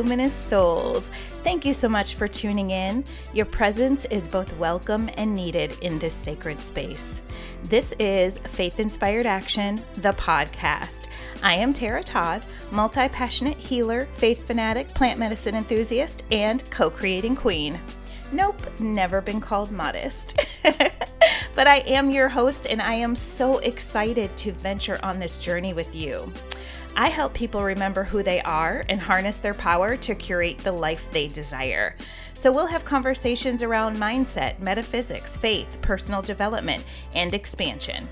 luminous souls. Thank you so much for tuning in. Your presence is both welcome and needed in this sacred space. This is Faith Inspired Action, the podcast. I am Tara Todd, multi passionate healer, faith fanatic, plant medicine enthusiast, and co creating queen. Nope, never been called modest. but I am your host, and I am so excited to venture on this journey with you. I help people remember who they are and harness their power to curate the life they desire. So, we'll have conversations around mindset, metaphysics, faith, personal development, and expansion.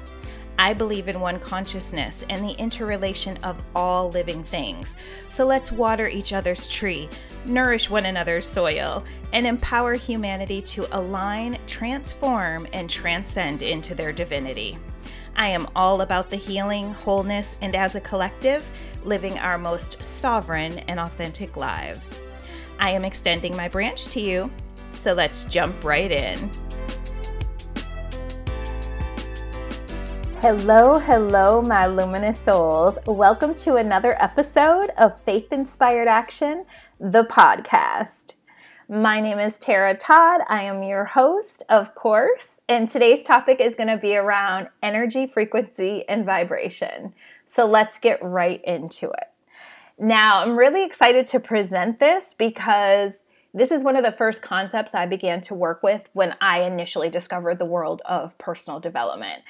I believe in one consciousness and the interrelation of all living things. So let's water each other's tree, nourish one another's soil, and empower humanity to align, transform, and transcend into their divinity. I am all about the healing, wholeness, and as a collective, living our most sovereign and authentic lives. I am extending my branch to you, so let's jump right in. Hello, hello, my luminous souls. Welcome to another episode of Faith Inspired Action, the podcast. My name is Tara Todd. I am your host, of course, and today's topic is going to be around energy, frequency, and vibration. So let's get right into it. Now, I'm really excited to present this because this is one of the first concepts I began to work with when I initially discovered the world of personal development.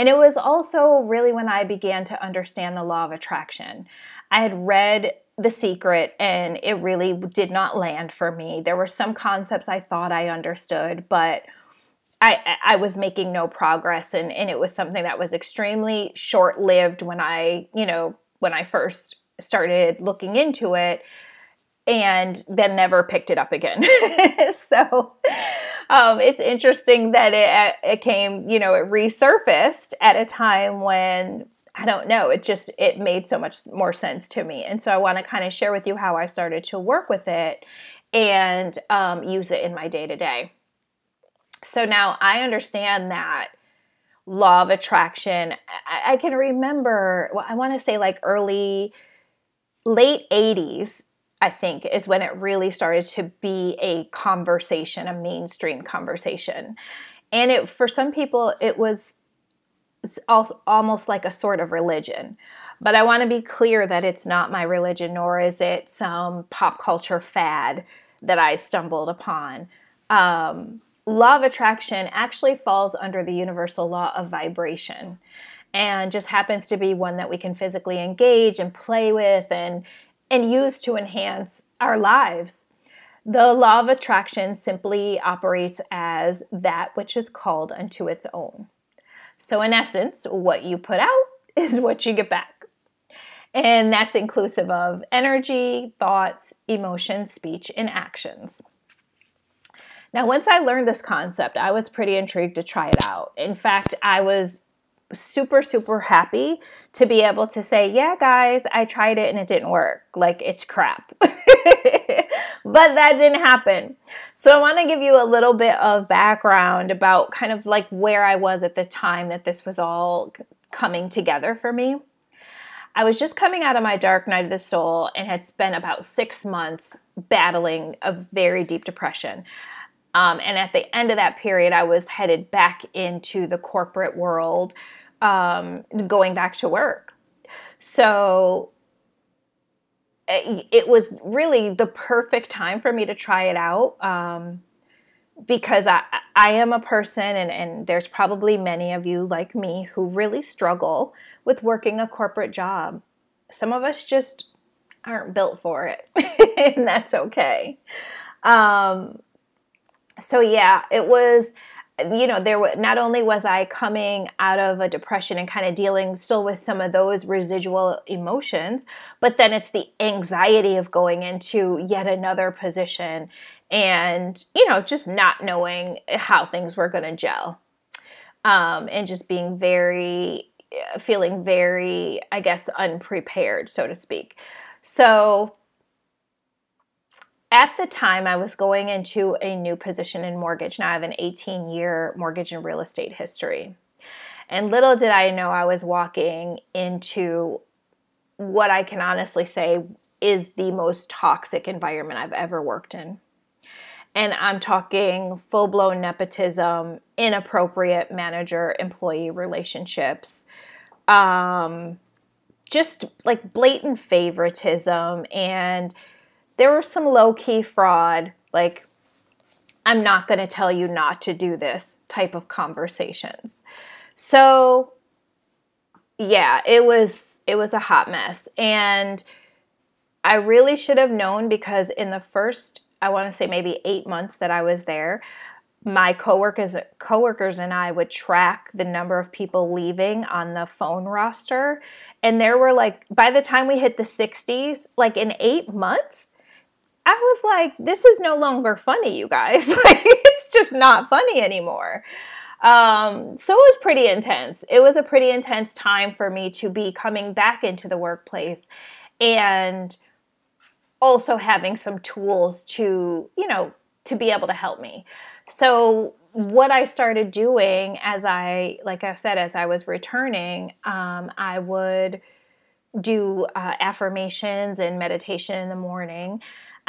And it was also really when I began to understand the law of attraction. I had read the Secret, and it really did not land for me. There were some concepts I thought I understood, but I, I was making no progress, and, and it was something that was extremely short lived when I, you know, when I first started looking into it and then never picked it up again. so um, it's interesting that it, it came, you know, it resurfaced at a time when I don't know, it just it made so much more sense to me, and so I want to kind of share with you how I started to work with it and um, use it in my day to day. So now I understand that law of attraction. I, I can remember, well, I want to say like early, late 80s I think, is when it really started to be a conversation, a mainstream conversation. And it, for some people, it was almost like a sort of religion. But I want to be clear that it's not my religion, nor is it some pop culture fad that I stumbled upon. Um, law of attraction actually falls under the universal law of vibration and just happens to be one that we can physically engage and play with and and use to enhance our lives. The law of attraction simply operates as that which is called unto its own. So, in essence, what you put out is what you get back. And that's inclusive of energy, thoughts, emotions, speech, and actions. Now, once I learned this concept, I was pretty intrigued to try it out. In fact, I was super, super happy to be able to say, yeah, guys, I tried it and it didn't work. Like, it's crap. but that didn't happen. So, I want to give you a little bit of background about kind of like where I was at the time that this was all coming together for me. I was just coming out of my dark night of the soul and had spent about six months battling a very deep depression. Um, and at the end of that period, I was headed back into the corporate world um, going back to work. So it, it, was really the perfect time for me to try it out um, because I, I am a person, and, and there's probably many of you like me who really struggle with working a corporate job. Some of us just aren't built for it, and that's okay. Um, so, yeah, it was you know there were not only was i coming out of a depression and kind of dealing still with some of those residual emotions but then it's the anxiety of going into yet another position and you know just not knowing how things were going to gel. Um, and just being very feeling very i guess unprepared so to speak. So at the time I was going into a new position in mortgage. Now I have an 18 year mortgage and real estate history. And little did I know I was walking into what I can honestly say is the most toxic environment I've ever worked in. And I'm talking full blown nepotism, inappropriate manager employee relationships, um, just like blatant favoritism. And there was some low key fraud, like, I'm not going to tell you not to do this type of conversations. So, yeah, it was it was a hot mess and I really should have known because in the first I want to say maybe 8 months that I was there, my coworkers coworkers and I would track the number of people leaving on the phone roster and there were like by the time we hit the 60s like in 8 months I was like this is no longer funny you guys. Like it's just not funny anymore. Um, so it was pretty intense. It was a pretty intense time for me to be coming back into the workplace and also having some tools to you know to be able to help me. So what I started doing as I, like I said, as I was returning, um, I would do uh, affirmations and meditation in the morning.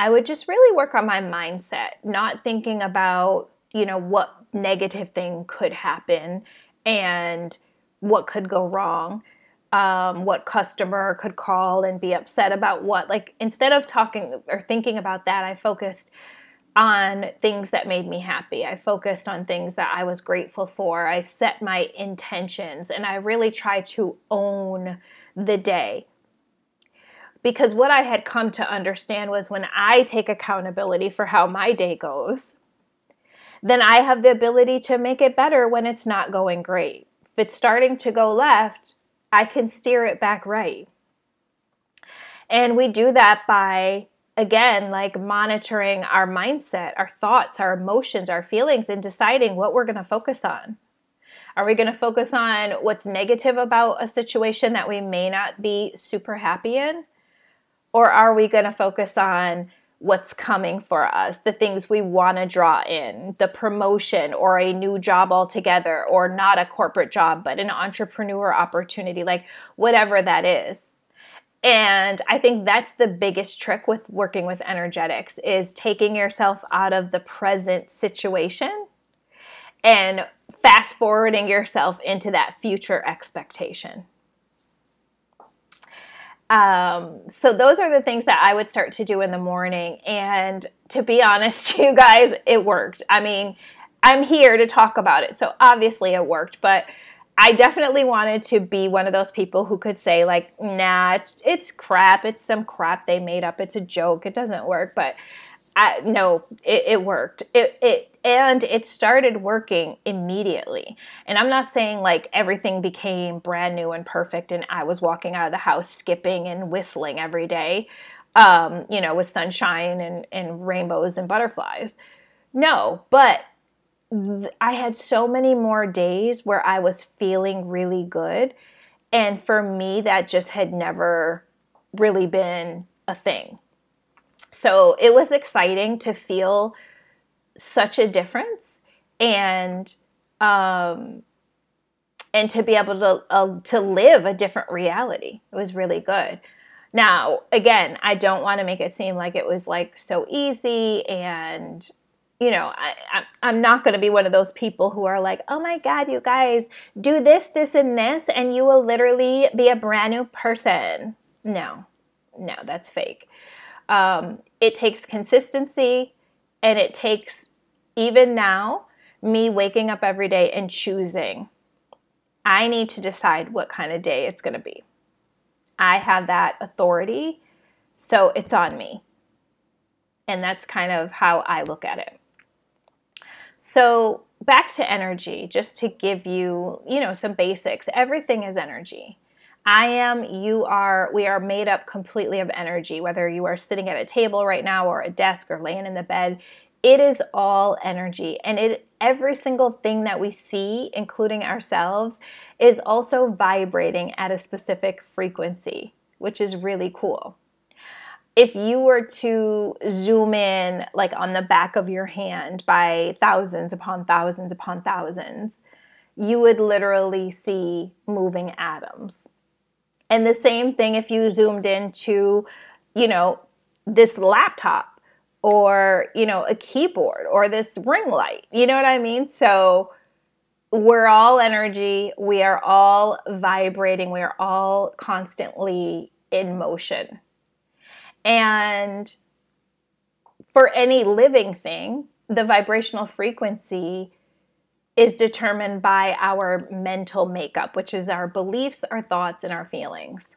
I would just really work on my mindset, not thinking about, you know, what negative thing could happen and what could go wrong. Um, what customer could call and be upset about what. Like, instead of talking or thinking about that, I focused on things that made me happy. I focused on things that I was grateful for. I set my intentions and I really tried to own the day. Because what I had come to understand was when I take accountability for how my day goes, then I have the ability to make it better when it's not going great. If it's starting to go left, I can steer it back right. And we do that by again, like monitoring our mindset, our thoughts, our emotions, our feelings, and deciding what we're going to focus on. Are we going to focus on what's negative about a situation that we may not be super happy in? Or are we going to focus on what's coming for us, the things we want to draw in, the promotion or a new job altogether, or not a corporate job, but an entrepreneur opportunity, like whatever that is? And I think that's the biggest trick with working with energetics is taking yourself out of the present situation and fast forwarding yourself into that future expectation. Um, so those are the things that I would start to do in the morning. And to be honest, you guys, it worked. I mean, I'm here to talk about it. So obviously it worked, but I definitely wanted to be one of those people who could say like, "Nah, it's it's crap. It's some crap they made up. It's a joke. It doesn't work." But I, no, it, it worked. It it and it started working immediately. And I'm not saying like everything became brand new and perfect, and I was walking out of the house skipping and whistling every day, um, you know, with sunshine and and rainbows and butterflies. No, but I had so many more days where I was feeling really good. And for me, that just had never really been a thing. So it was exciting to feel such a difference and um, and to be able to uh, to live a different reality. It was really good. Now, again, I don't want to make it seem like it was like so easy and you know, I, I'm not going to be one of those people who are like, oh my God, you guys, do this, this, and this, and you will literally be a brand new person. No, no, that's fake. Um, it takes consistency, and it takes, even now, me waking up every day and choosing. I need to decide what kind of day it's going to be. I have that authority, so it's on me. And that's kind of how I look at it. So, back to energy, just to give you, you know, some basics. Everything is energy. I am, you are, we are made up completely of energy, whether you are sitting at a table right now or a desk or laying in the bed. It is all energy. And it every single thing that we see, including ourselves, is also vibrating at a specific frequency, which is really cool if you were to zoom in like on the back of your hand by thousands upon thousands upon thousands, you would literally see moving atoms. And the same thing if you zoomed into, you know, this laptop or, you know, a keyboard or this ring light. You know what I mean? So we're all energy. We are all vibrating. We are all constantly in motion. And for any living thing, the vibrational frequency is determined by our mental makeup, which is our beliefs, our thoughts, and our feelings.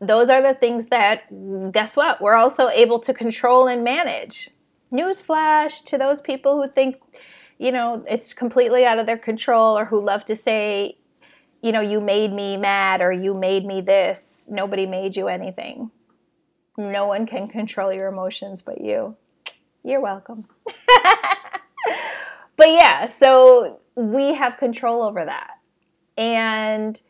Those are the things that, guess what, we're also able to control and manage. Newsflash to those people who think, you know, it's completely out of their control or who love to say, you know, you made me mad or you made me this. Nobody made you anything. No one can control your emotions but you. You're welcome. but yeah, so we have control over that. And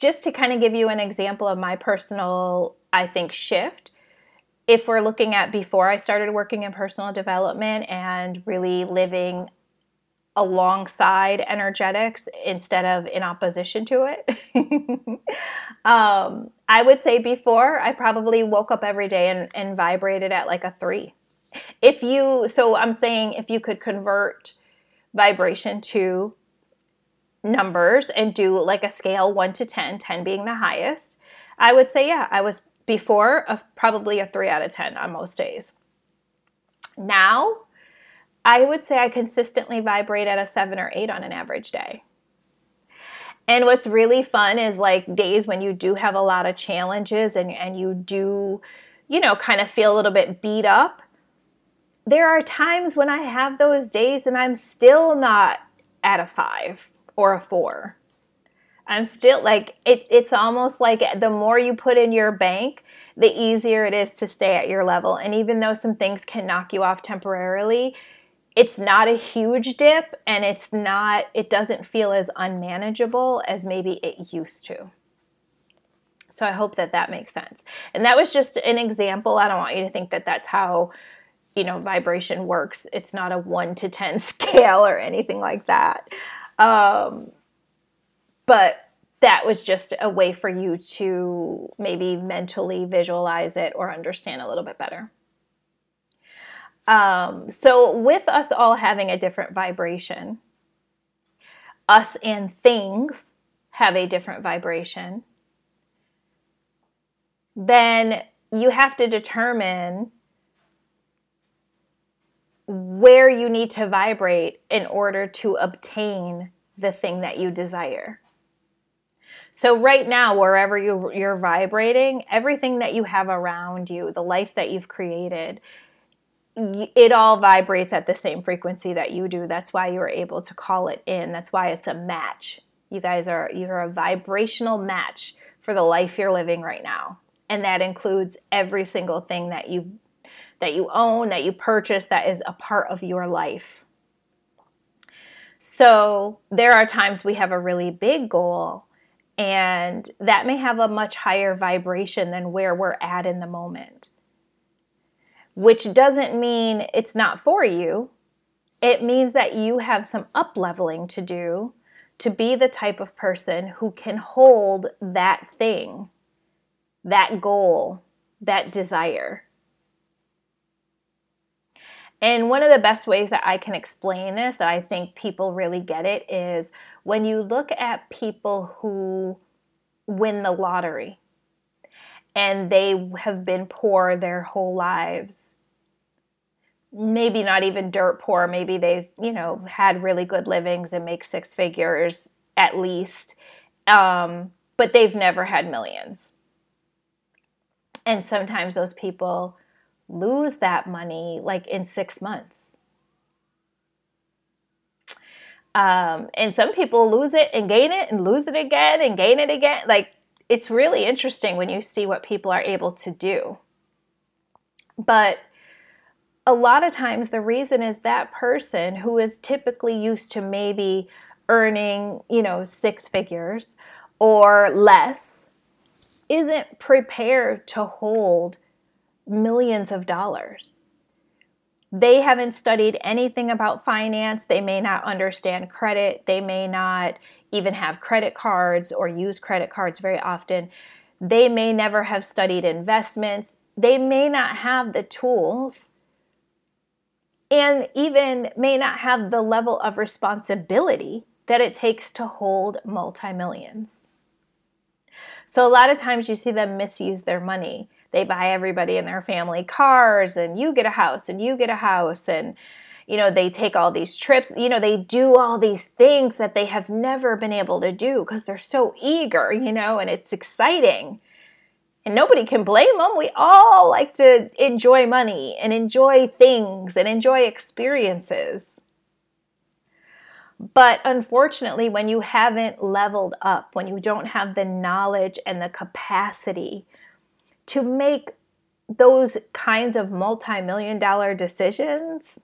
just to kind of give you an example of my personal, I think, shift, if we're looking at before I started working in personal development and really living alongside energetics instead of in opposition to it. um, I would say before I probably woke up every day and, and vibrated at like a three. If you, so I'm saying if you could convert vibration to numbers and do like a scale 1 to 10, 10 being the highest, I would say, yeah, I was before a, probably a 3 out of 10 on most days. Now, I would say I consistently vibrate at a 7 or 8 on an average day. And what's really fun is like days when you do have a lot of challenges and, and you do, you know, kind of feel a little bit beat up. There are times when I have those days and I'm still not at a five or a four. I'm still like, it, it's almost like the more you put in your bank, the easier it is to stay at your level. And even though some things can knock you off temporarily, it's not a huge dip and it's not, it doesn't feel as unmanageable as maybe it used to. So I hope that that makes sense. And that was just an example. I don't want you to think that that's how you know vibration works it's not a 1 to 10 scale or anything like that um, but that was just a way for you to maybe mentally visualize it or understand a little bit better. Um, so, with us all having a different vibration, us and things have a different vibration, then you have to determine where you need to vibrate in order to obtain the thing that you desire. So, right now, wherever you, you're vibrating, everything that you have around you, the life that you've created, it all vibrates at the same frequency that you do. That's why you're able to call it in. That's why it's a match. You guys are you're a vibrational match for the life you're living right now. And that includes every single thing that you that you own, that you purchase, that is a part of your life. So there are times we have a really big goal, and that may have a much higher vibration than where we're at in the moment. Which doesn't mean it's not for you. It means that you have some up leveling to do to be the type of person who can hold that thing, that goal, that desire. And one of the best ways that I can explain this, that I think people really get it, is when you look at people who win the lottery and they have been poor their whole lives. Maybe not even dirt poor, maybe they've, you know, had really good livings and make six figures at least, um, but they've never had millions. And sometimes those people lose that money like in six months. Um, and some people lose it and gain it and lose it again and gain it again. Like it's really interesting when you see what people are able to do. But a lot of times the reason is that person who is typically used to maybe earning, you know, six figures or less isn't prepared to hold millions of dollars. they haven't studied anything about finance. They may not understand credit. They may not even have credit cards or use credit cards very often. They may never have studied investments. They may not have the tools and even may not have the level of responsibility that it takes to hold multi millions. So, a lot of times you see them misuse their money. They buy everybody in their family cars, and you get a house, and you get a house, and you know, they take all these trips, you know, they do all these things that they have never been able to do because they're so eager, you know, and it's exciting. And nobody can blame them. We all like to enjoy money and enjoy things and enjoy experiences. But unfortunately, when you haven't leveled up, when you don't have the knowledge and the capacity to make those kinds of multi million dollar decisions,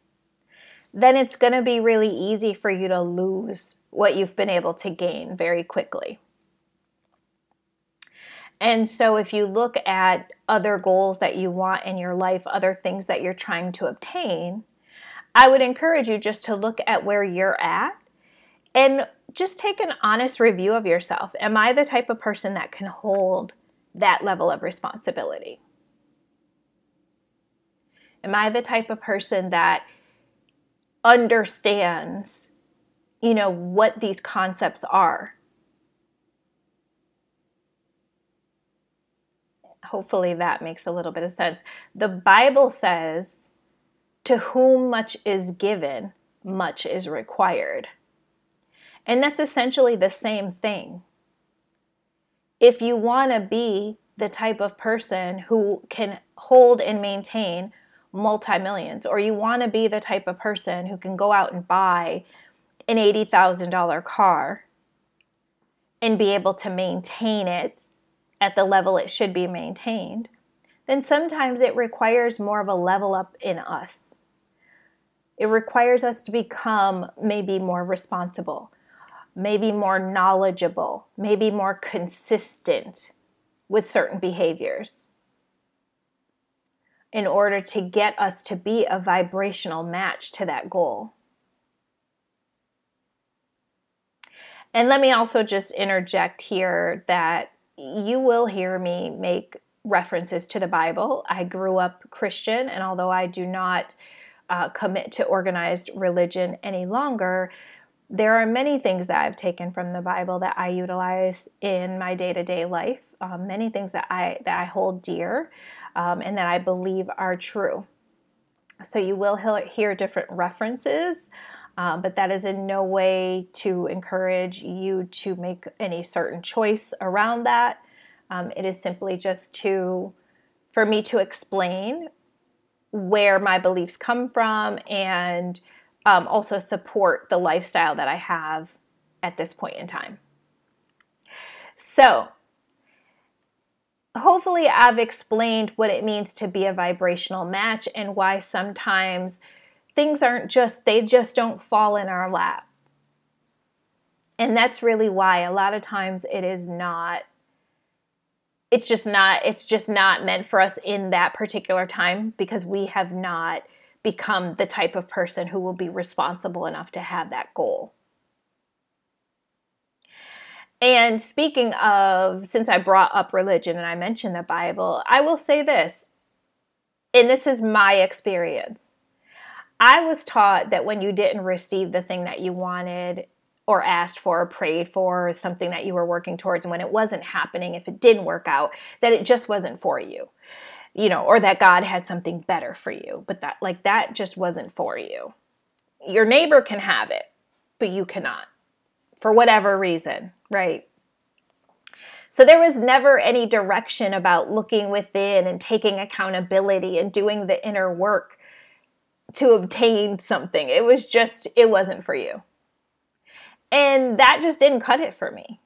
then it's going to be really easy for you to lose what you've been able to gain very quickly. And so, if you look at other goals that you want in your life, other things that you're trying to obtain, I would encourage you just to look at where you're at and just take an honest review of yourself. Am I the type of person that can hold that level of responsibility? Am I the type of person that understands, you know, what these concepts are? hopefully that makes a little bit of sense. The Bible says, To whom much is given, much is required. And that's essentially the same thing. If you want to be the type of person who can hold and maintain multi millions, or you want to be the type of person who can go out and buy an $80,000 car and be able to maintain it at the level it should be maintained, then sometimes it requires more of a level up in us. It requires us to become maybe more responsible, maybe more knowledgeable, maybe more consistent with certain behaviors in order to get us to be a vibrational match to that goal. And let me also just interject here that you will hear me make references to the Bible. I grew up Christian, and although I do not uh, commit to organized religion any longer, there are many things that I've taken from the Bible that I utilize in my day to day life. Um, many things that I that I hold dear, um, and that I believe are true. So you will hear different references. Um, but that is in no way to encourage you to make any certain choice around that. Um, it is simply just to, for me to explain where my beliefs come from and um, also support the lifestyle that I have at this point in time. So, hopefully, I've explained what it means to be a vibrational match and why sometimes things aren't just, they just don't fall in our lap. And that's really why a lot of times it is not it's just not it's just not meant for us in that particular time because we have not become the type of person who will be responsible enough to have that goal. And speaking of, since I brought up religion and I mentioned the Bible, I will say this, and this is my experience. I was taught that when you didn't receive the thing that you wanted or asked for or prayed for or something that you were working towards, and when it wasn't happening, if it didn't work out, that it just wasn't for you, you know, or that God had something better for you, but that, like, that just wasn't for you. Your neighbor can have it, but you cannot for whatever reason, right? So there was never any direction about looking within and taking accountability and doing the inner work to obtain something. It was just, it wasn't for you. And that just didn't cut it for me.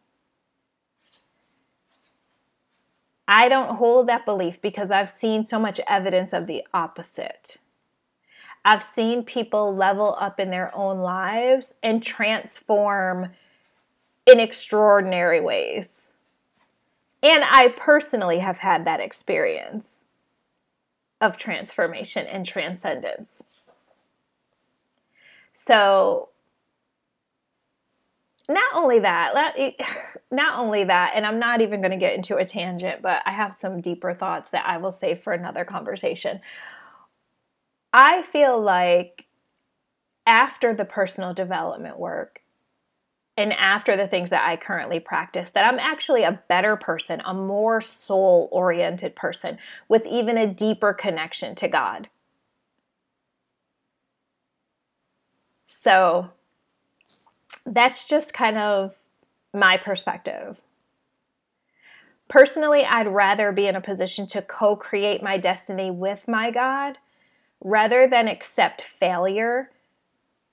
I don't hold that belief because I've seen so much evidence of the opposite. I've seen people level up in their own lives and transform in extraordinary ways. And I personally have had that experience of transformation and transcendence. So, not only that, not only that, and I'm not even going to get into a tangent, but I have some deeper thoughts that I will save for another conversation. I feel like after the personal development work and after the things that I currently practice, that I'm actually a better person, a more soul oriented person with even a deeper connection to God. So that's just kind of my perspective. Personally, I'd rather be in a position to co create my destiny with my God rather than accept failure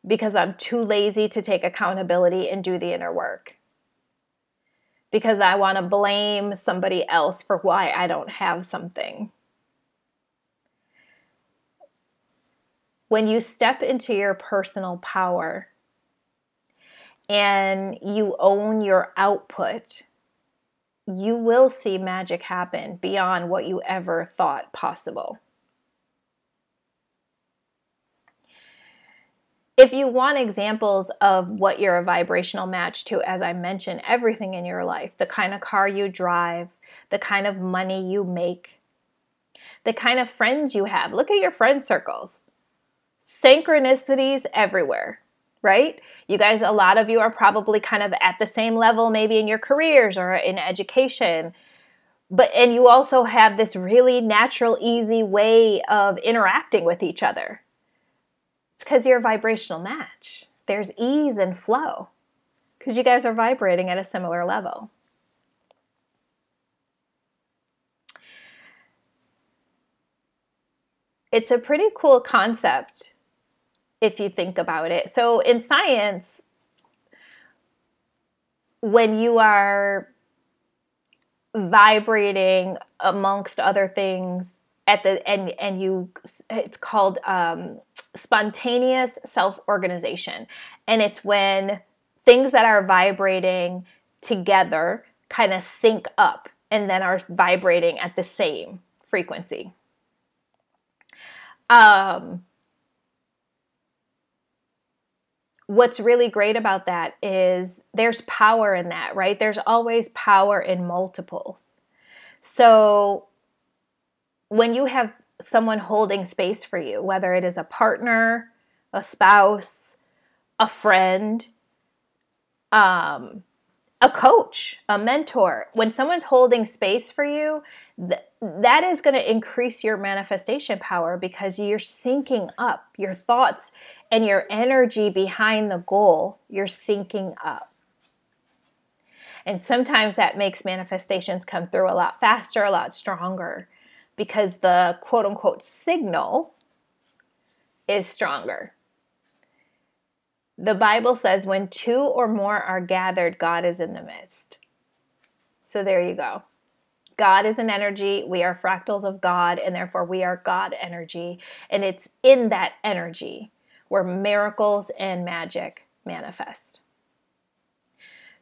because I'm too lazy to take accountability and do the inner work. Because I want to blame somebody else for why I don't have something. When you step into your personal power and you own your output, you will see magic happen beyond what you ever thought possible. if you want examples of what you're a vibrational match to, as I mentioned, everything in your life the kind of car you drive, the kind of money you make, the kind of friends you have. Look at your friend circles. Synchronicities everywhere, right? You guys, a lot of you are probably kind of at the same level, maybe in your careers or in education. But, and you also have this really natural, easy way of interacting with each other it's because you're a vibrational match. There's ease and flow because you guys are vibrating at a similar level. It's a pretty cool concept if you think about it. So, in science, when you are vibrating amongst other things at the and and you it's called um, spontaneous self organization. And it's when things that are vibrating together kind of sync up and then are vibrating at the same frequency. Um, what's really great about that is there's power in that, right? There's always power in multiples. So when you have someone holding space for you, whether it is a partner, a spouse, a friend, um, a coach, a mentor. When someone's holding space for you, th- that is going to increase your manifestation power because you're syncing up your thoughts and your energy behind the goal. You're syncing up. And sometimes that makes manifestations come through a lot faster, a lot stronger because the quote unquote signal is stronger. The Bible says when two or more are gathered, God is in the midst. So there you go. God is an energy. We are fractals of God, and therefore we are God energy. And it's in that energy where miracles and magic manifest.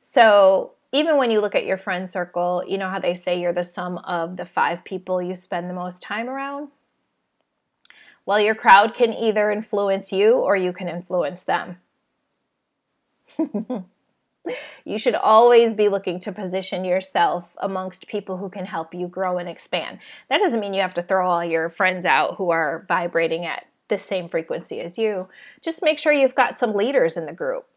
So even when you look at your friend circle, you know how they say you're the sum of the five people you spend the most time around? Well, your crowd can either influence you or you can influence them. you should always be looking to position yourself amongst people who can help you grow and expand. That doesn't mean you have to throw all your friends out who are vibrating at the same frequency as you. Just make sure you've got some leaders in the group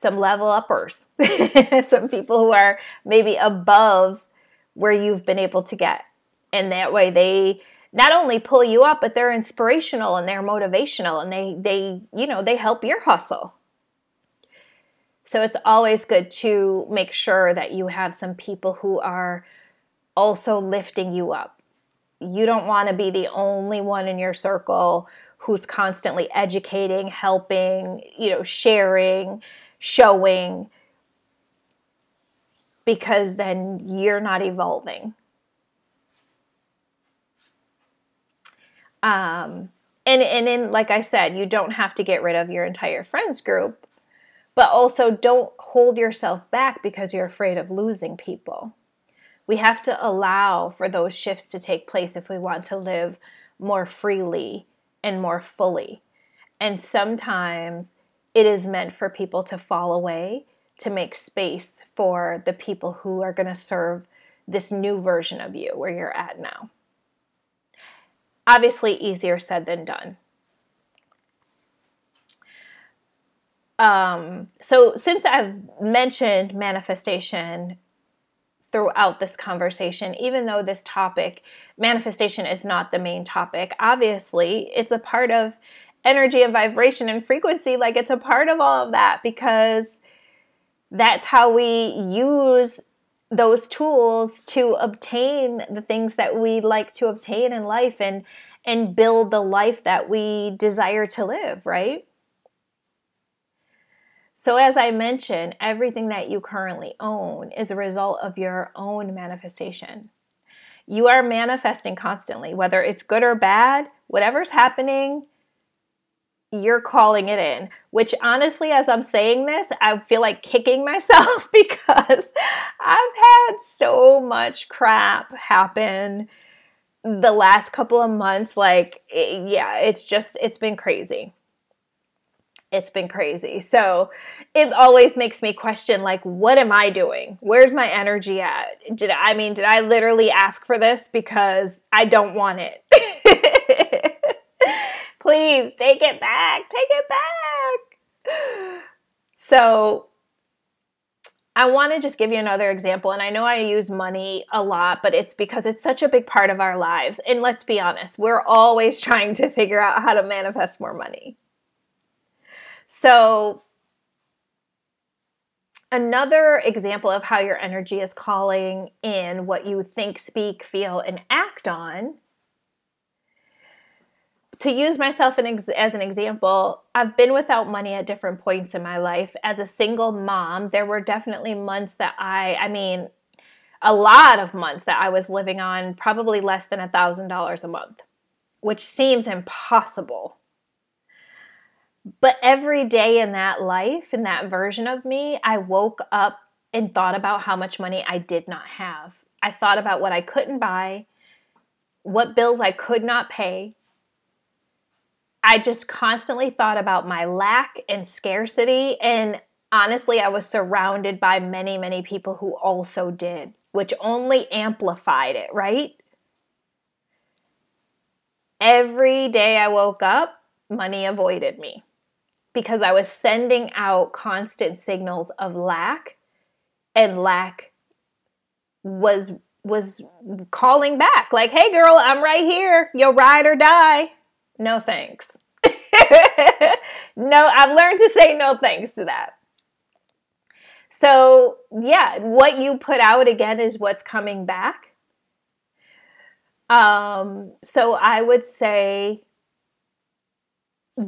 some level uppers, some people who are maybe above where you've been able to get. And that way they not only pull you up, but they're inspirational and they're motivational and they they, you know, they help your hustle. So it's always good to make sure that you have some people who are also lifting you up. You don't want to be the only one in your circle who's constantly educating, helping, you know, sharing, showing because then you're not evolving. Um, and and in like I said, you don't have to get rid of your entire friends group, but also don't hold yourself back because you're afraid of losing people. We have to allow for those shifts to take place if we want to live more freely and more fully. And sometimes it is meant for people to fall away to make space for the people who are going to serve this new version of you where you're at now. Obviously, easier said than done. Um, so, since I've mentioned manifestation throughout this conversation, even though this topic, manifestation, is not the main topic, obviously it's a part of energy and vibration and frequency. Like it's a part of all of that because that's how we use those tools to obtain the things that we like to obtain in life and and build the life that we desire to live, right? So, as I mentioned, everything that you currently own is a result of your own manifestation. You are manifesting constantly, whether it's good or bad, whatever's happening, you're calling it in. Which honestly, as I'm saying this, I feel like kicking myself because I've had so much crap happen the last couple of months. Like, eh, yeah, it's just, it's been crazy. It's been crazy. So it always makes me question, like, what am I doing? Where's my energy at? Did I, mean, did I literally ask for this because I don't want it? Please take it back. Take it back. So, I want to just give you another example. And I know I use money a lot, but it's because it's such a big part of our lives. And let's be honest, we're always trying to figure out how to manifest more money. So, another example of how your energy is calling in what you think, speak, feel, and act on to use myself as an example, I've been without money at different points in my life. As a single mom, there were definitely months that I, I mean, a lot of months that I was living on probably less than a $1,000 a month, which seems impossible. But every day in that life, in that version of me, I woke up and thought about how much money I did not have. I thought about what I couldn't buy, what bills I could not pay, I just constantly thought about my lack and scarcity. And honestly, I was surrounded by many, many people who also did, which only amplified it, right? Every day I woke up, money avoided me because I was sending out constant signals of lack and lack was was calling back like hey girl i'm right here you'll ride or die no thanks. no, I've learned to say no thanks to that. So, yeah, what you put out again is what's coming back. Um, so I would say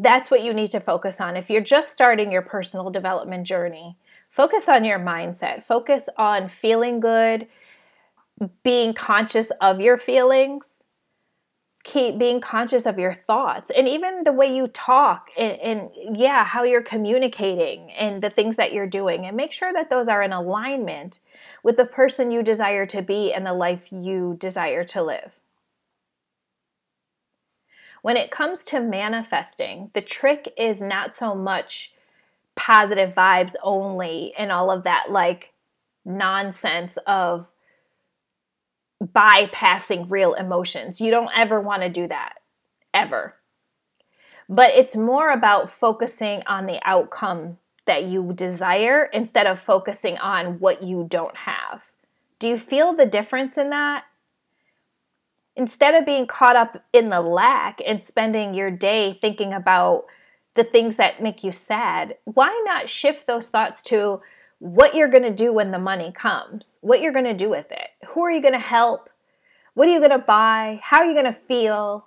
that's what you need to focus on. If you're just starting your personal development journey, focus on your mindset, focus on feeling good, being conscious of your feelings, keep being conscious of your thoughts and even the way you talk and, and, yeah how you're communicating and the things that you're doing and make sure that those are in alignment with the person you desire to be and the life you desire to live when it comes to manifesting the trick is not so much positive vibes only and all of that like nonsense of bypassing real emotions. You don't ever want to do that, ever. But it's more about focusing on the outcome that you desire instead of focusing on what you don't have. Do you feel the difference in that? Instead of being caught up in the lack and spending your day thinking about the things that make you sad, why not shift those thoughts to what you're going to do when the money comes, what you're going to do with it. Who are you going to help? What are you going to buy? How are you going to feel?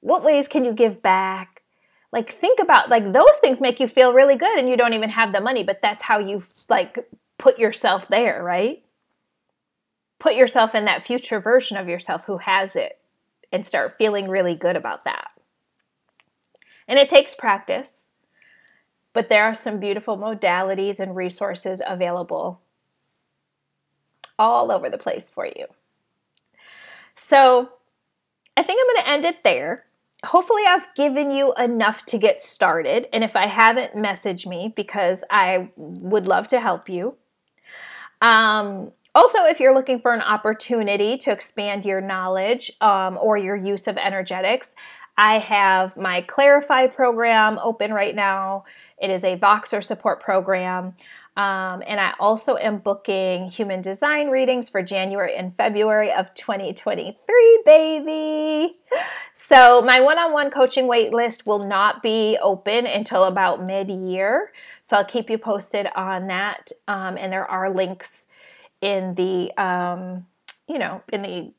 What ways can you give back? Like think about like those things make you feel really good and you don't even have the money, but that's how you like put yourself there, right? Put yourself in that future version of yourself who has it and start feeling really good about that. And it takes practice but there are some beautiful modalities and resources available all over the place for you. So I think I'm going to end it there. hopefully, I've given you enough to get started. And if I haven't, message me because I would love to help you. Um, also, if you're looking for an opportunity to expand your knowledge um, or your use of energetics, I have my Clarify program open right now. It is a Voxer support program. Um, and I also am booking human design readings for January and February of 2023, baby. So, my one on one coaching wait list will not be open until about mid year. So, I'll keep you posted on that. Um, and there are links in the, um, you know, in the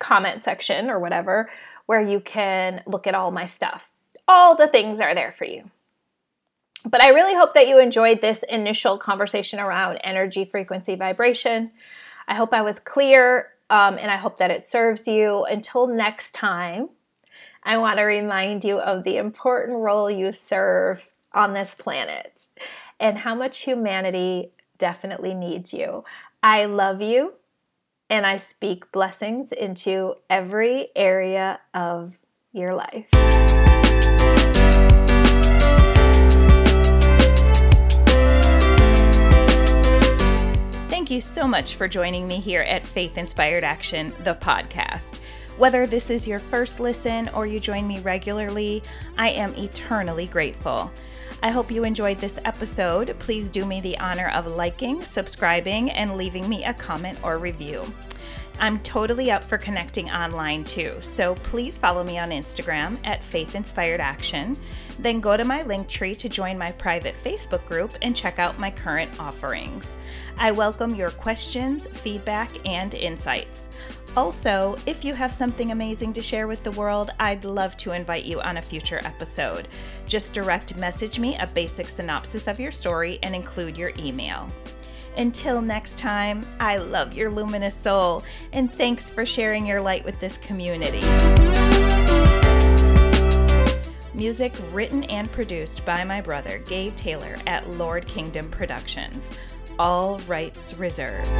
comment section or whatever where you can look at all my stuff. All the things are there for you. But I really hope that you enjoyed this initial conversation around energy, frequency, vibration. I hope I was clear um, and I hope that it serves you. Until next time, I want to remind you of the important role you serve on this planet and how much humanity definitely needs you. I love you and I speak blessings into every area of your life. Thank you so much for joining me here at Faith Inspired Action, the podcast. Whether this is your first listen or you join me regularly, I am eternally grateful. I hope you enjoyed this episode. Please do me the honor of liking, subscribing, and leaving me a comment or review. I'm totally up for connecting online too, so please follow me on Instagram at Faith Inspired Action. Then go to my link tree to join my private Facebook group and check out my current offerings. I welcome your questions, feedback, and insights. Also, if you have something amazing to share with the world, I'd love to invite you on a future episode. Just direct message me a basic synopsis of your story and include your email. Until next time, I love your luminous soul and thanks for sharing your light with this community. Music written and produced by my brother Gabe Taylor at Lord Kingdom Productions. All rights reserved.